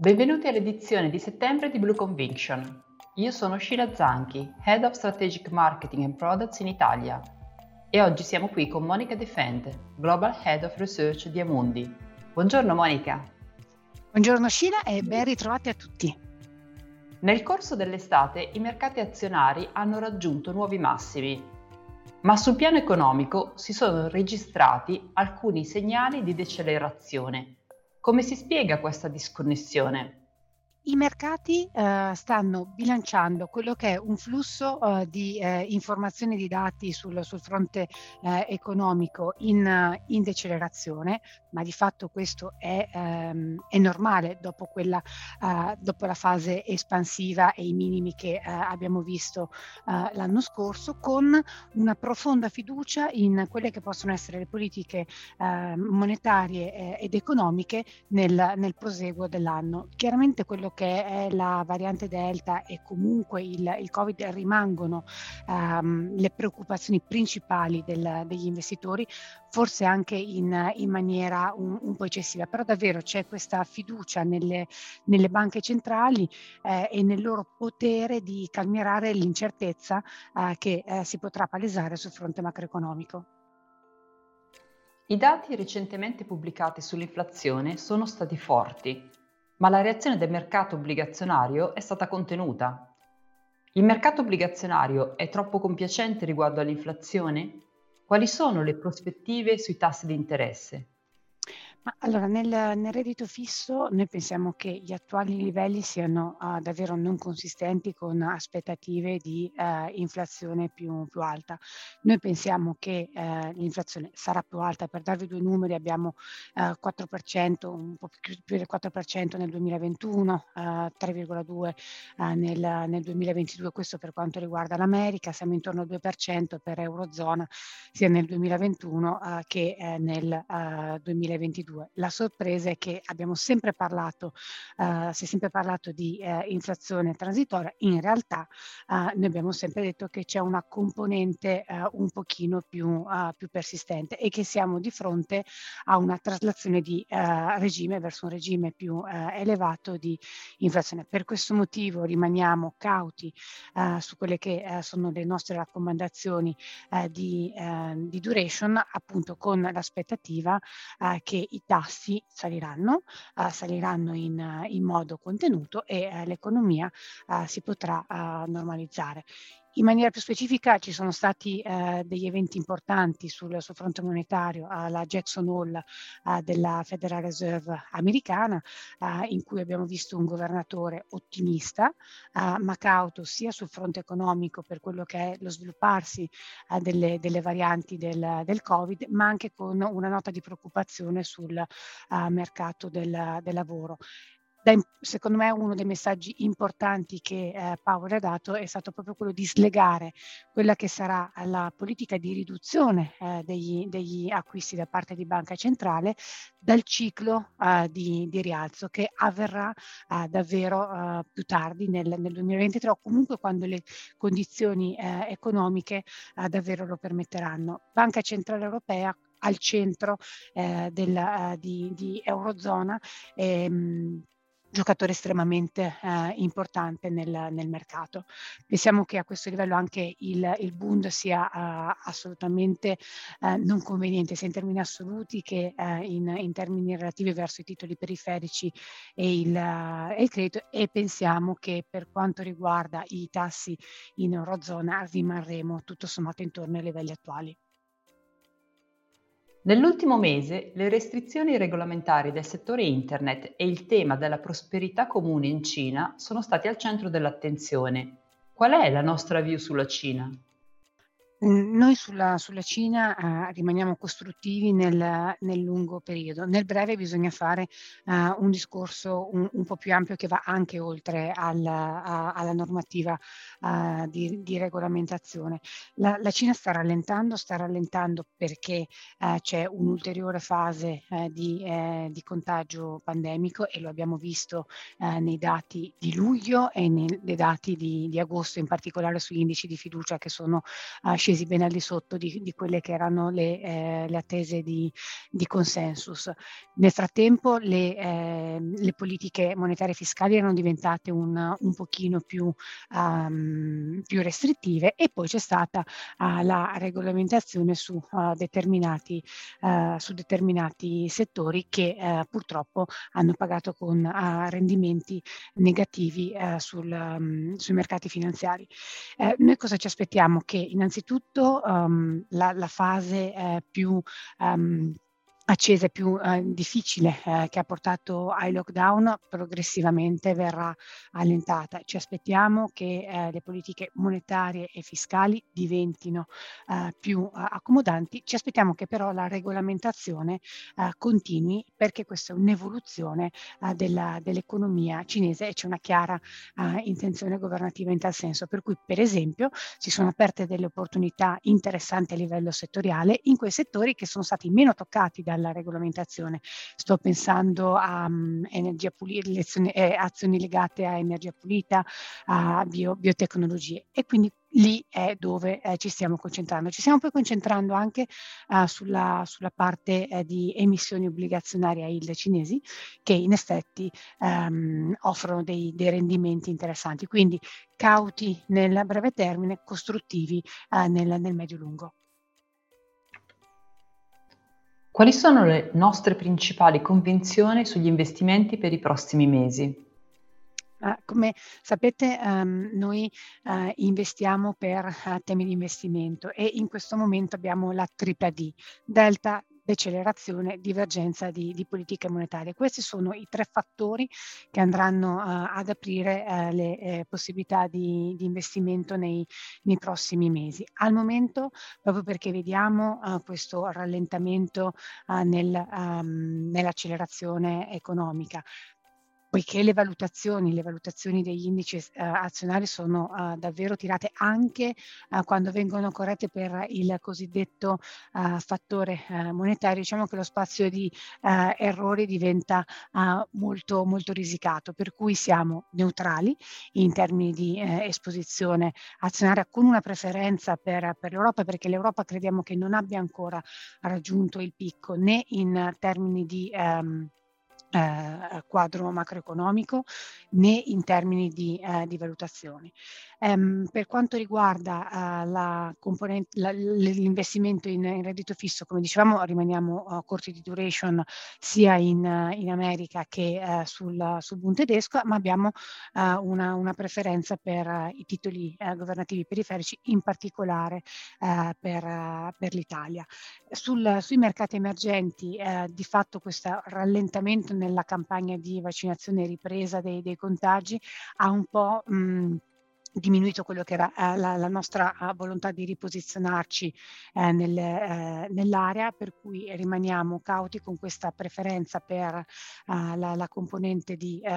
Benvenuti all'edizione di settembre di Blue Conviction. Io sono Sheila Zanchi, Head of Strategic Marketing and Products in Italia e oggi siamo qui con Monica Defend, Global Head of Research di Amundi. Buongiorno Monica. Buongiorno Sheila e ben ritrovati a tutti. Nel corso dell'estate i mercati azionari hanno raggiunto nuovi massimi, ma sul piano economico si sono registrati alcuni segnali di decelerazione come si spiega questa disconnessione? I mercati eh, stanno bilanciando quello che è un flusso eh, di eh, informazioni di dati sul, sul fronte eh, economico in, in, decelerazione, ma di fatto questo è, ehm, è normale dopo, quella, eh, dopo, la fase espansiva e i minimi che eh, abbiamo visto l'anno scorso, con una profonda fiducia in quelle che possono essere le politiche monetarie ed economiche nel, nel proseguo dell'anno. Chiaramente quello che è la variante Delta e comunque il, il Covid rimangono um, le preoccupazioni principali del, degli investitori, forse anche in, in maniera un, un, po' eccessiva, però davvero c'è questa fiducia nelle, nelle banche centrali eh, e nel loro potere di calmierare l'incertezza eh, che eh, si potrà palesare sul fronte macroeconomico. I dati recentemente pubblicati sull'inflazione sono stati forti, ma la reazione del mercato obbligazionario è stata contenuta. Il mercato obbligazionario è troppo compiacente riguardo all'inflazione? Quali sono le prospettive sui tassi di interesse? Ma allora, nel, nel reddito fisso noi pensiamo che gli attuali livelli siano uh, davvero non consistenti con aspettative di uh, inflazione più, più, alta. Noi pensiamo che uh, l'inflazione sarà più alta, per darvi due numeri abbiamo 4%, un po' più, più del 4% nel 2021, 3,2% nel, nel 2022, questo per quanto riguarda l'America, siamo intorno al 2% per Eurozona sia nel 2021 che nel 2022. 2022. La sorpresa è che abbiamo sempre parlato, eh, si è sempre parlato di eh, inflazione transitoria, in realtà eh, noi abbiamo sempre detto che c'è una componente eh, un pochino più, eh, più, persistente e che siamo di fronte a una traslazione di eh, regime verso un regime più elevato di inflazione. Per questo motivo rimaniamo cauti su quelle che sono le nostre raccomandazioni di, di duration, appunto con l'aspettativa che i tassi saliranno, uh, saliranno in, in, modo contenuto e uh, l'economia si potrà normalizzare. In maniera più specifica ci sono stati eh, degli eventi importanti sul, sul fronte monetario alla Jackson Hole eh, della Federal Reserve americana, eh, in cui abbiamo visto un governatore ottimista, ma cauto sia sul fronte economico per quello che è lo svilupparsi eh, delle, delle, varianti del, del, Covid, ma anche con una nota di preoccupazione sul eh, mercato del, del lavoro secondo me uno dei messaggi importanti che eh, Paolo ha dato è stato proprio quello di slegare quella che sarà la politica di riduzione eh, degli, degli, acquisti da parte di Banca Centrale dal ciclo eh, di, di, rialzo che avverrà eh, davvero eh, più tardi nel, nel, 2023 o comunque quando le condizioni eh, economiche davvero lo permetteranno. Banca Centrale Europea al centro del, di, di, Eurozona. Ehm, giocatore estremamente eh, importante nel, nel, mercato. Pensiamo che a questo livello anche il, il Bund sia uh, assolutamente uh, non conveniente, sia in termini assoluti che uh, in, in, termini relativi verso i titoli periferici e il, e il credito e pensiamo che per quanto riguarda i tassi in Eurozona rimarremo tutto sommato intorno ai livelli attuali. Nell'ultimo mese le restrizioni regolamentari del settore internet e il tema della prosperità comune in Cina sono stati al centro dell'attenzione. Qual è la nostra view sulla Cina? Noi sulla, sulla Cina uh, rimaniamo costruttivi nel, nel, lungo periodo. Nel breve bisogna fare uh, un discorso un, un, po' più ampio che va anche oltre al, a, alla normativa uh, di, di, regolamentazione. La, la, Cina sta rallentando, sta rallentando perché c'è un'ulteriore fase di, eh, di, contagio pandemico e lo abbiamo visto nei dati di luglio e nei, nei dati di, di, agosto, in particolare sugli indici di fiducia che sono uh, scesi ben al di sotto di, di quelle che erano le, eh, le attese di, di, consensus. Nel frattempo le, eh, le, politiche monetarie e fiscali erano diventate un, un pochino più, um, più, restrittive e poi c'è stata uh, la regolamentazione su, uh, determinati, uh, su determinati settori che purtroppo hanno pagato con rendimenti negativi sul, um, sui mercati finanziari. noi cosa ci aspettiamo? Che innanzitutto um, la, la, fase eh, più um, accesa e più eh, difficile eh, che ha portato ai lockdown progressivamente verrà allentata. Ci aspettiamo che eh, le politiche monetarie e fiscali diventino eh, più eh, accomodanti, ci aspettiamo che però la regolamentazione eh, continui perché questa è un'evoluzione della, dell'economia cinese e c'è una chiara intenzione governativa in tal senso. Per cui per esempio si sono aperte delle opportunità interessanti a livello settoriale in quei settori che sono stati meno toccati da dalla regolamentazione. Sto pensando a um, energia pulita, lezioni, eh, azioni legate a energia pulita, a bio, biotecnologie e quindi lì è dove eh, ci stiamo concentrando. Ci stiamo poi concentrando anche uh, sulla, sulla, parte eh, di emissioni obbligazionarie a IL cinesi che in effetti um, offrono dei, dei, rendimenti interessanti, quindi cauti nel breve termine, costruttivi uh, nel, nel medio-lungo. Quali sono le nostre principali convinzioni sugli investimenti per i prossimi mesi? Uh, come sapete um, noi uh, investiamo per uh, temi di investimento e in questo momento abbiamo la tripla D, Delta, decelerazione, divergenza di, di, politiche monetarie. Questi sono i tre fattori che andranno uh, ad aprire uh, le eh, possibilità di, di investimento nei, nei, prossimi mesi. Al momento, proprio perché vediamo uh, questo rallentamento nel, um, nell'accelerazione economica, poiché le valutazioni, le valutazioni degli indici eh, azionari sono eh, davvero tirate anche eh, quando vengono corrette per il cosiddetto eh, fattore eh, monetario, diciamo che lo spazio di eh, errori diventa molto, molto risicato, per cui siamo neutrali in termini di esposizione azionaria con una preferenza per, per l'Europa, perché l'Europa crediamo che non abbia ancora raggiunto il picco né in termini di ehm, eh, quadro macroeconomico né in termini di, eh, di valutazioni. Um, per quanto riguarda uh, la la, l'investimento in, in, reddito fisso, come dicevamo, rimaniamo uh, corti di duration sia in, uh, in America che uh, sul, sul Bund tedesco, ma abbiamo una, una, preferenza per i titoli governativi periferici, in particolare per, per, l'Italia. Sul, sui mercati emergenti, di fatto questo rallentamento nella campagna di vaccinazione e ripresa dei, dei contagi ha un po' mh, diminuito quello che era eh, la, la, nostra uh, volontà di riposizionarci eh, nel, eh, nell'area, per cui rimaniamo cauti con questa preferenza per uh, la, la, componente di uh,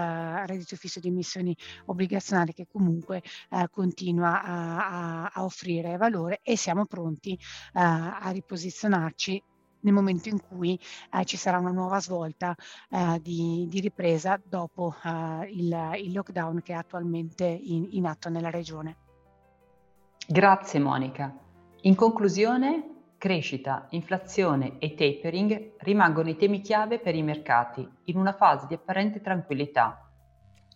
reddito fisso di emissioni obbligazionali che comunque continua a, a, offrire valore e siamo pronti a riposizionarci nel momento in cui eh, ci sarà una nuova svolta eh, di, di, ripresa dopo eh, il, il, lockdown che è attualmente in, in atto nella regione. Grazie Monica. In conclusione, crescita, inflazione e tapering rimangono i temi chiave per i mercati in una fase di apparente tranquillità.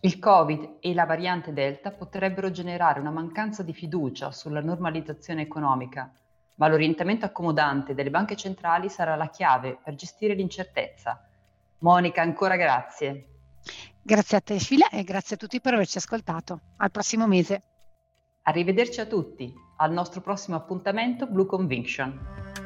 Il Covid e la variante Delta potrebbero generare una mancanza di fiducia sulla normalizzazione economica ma l'orientamento accomodante delle banche centrali sarà la chiave per gestire l'incertezza. Monica, ancora grazie. Grazie a te Scila e grazie a tutti per averci ascoltato. Al prossimo mese. Arrivederci a tutti, al nostro prossimo appuntamento Blue Conviction.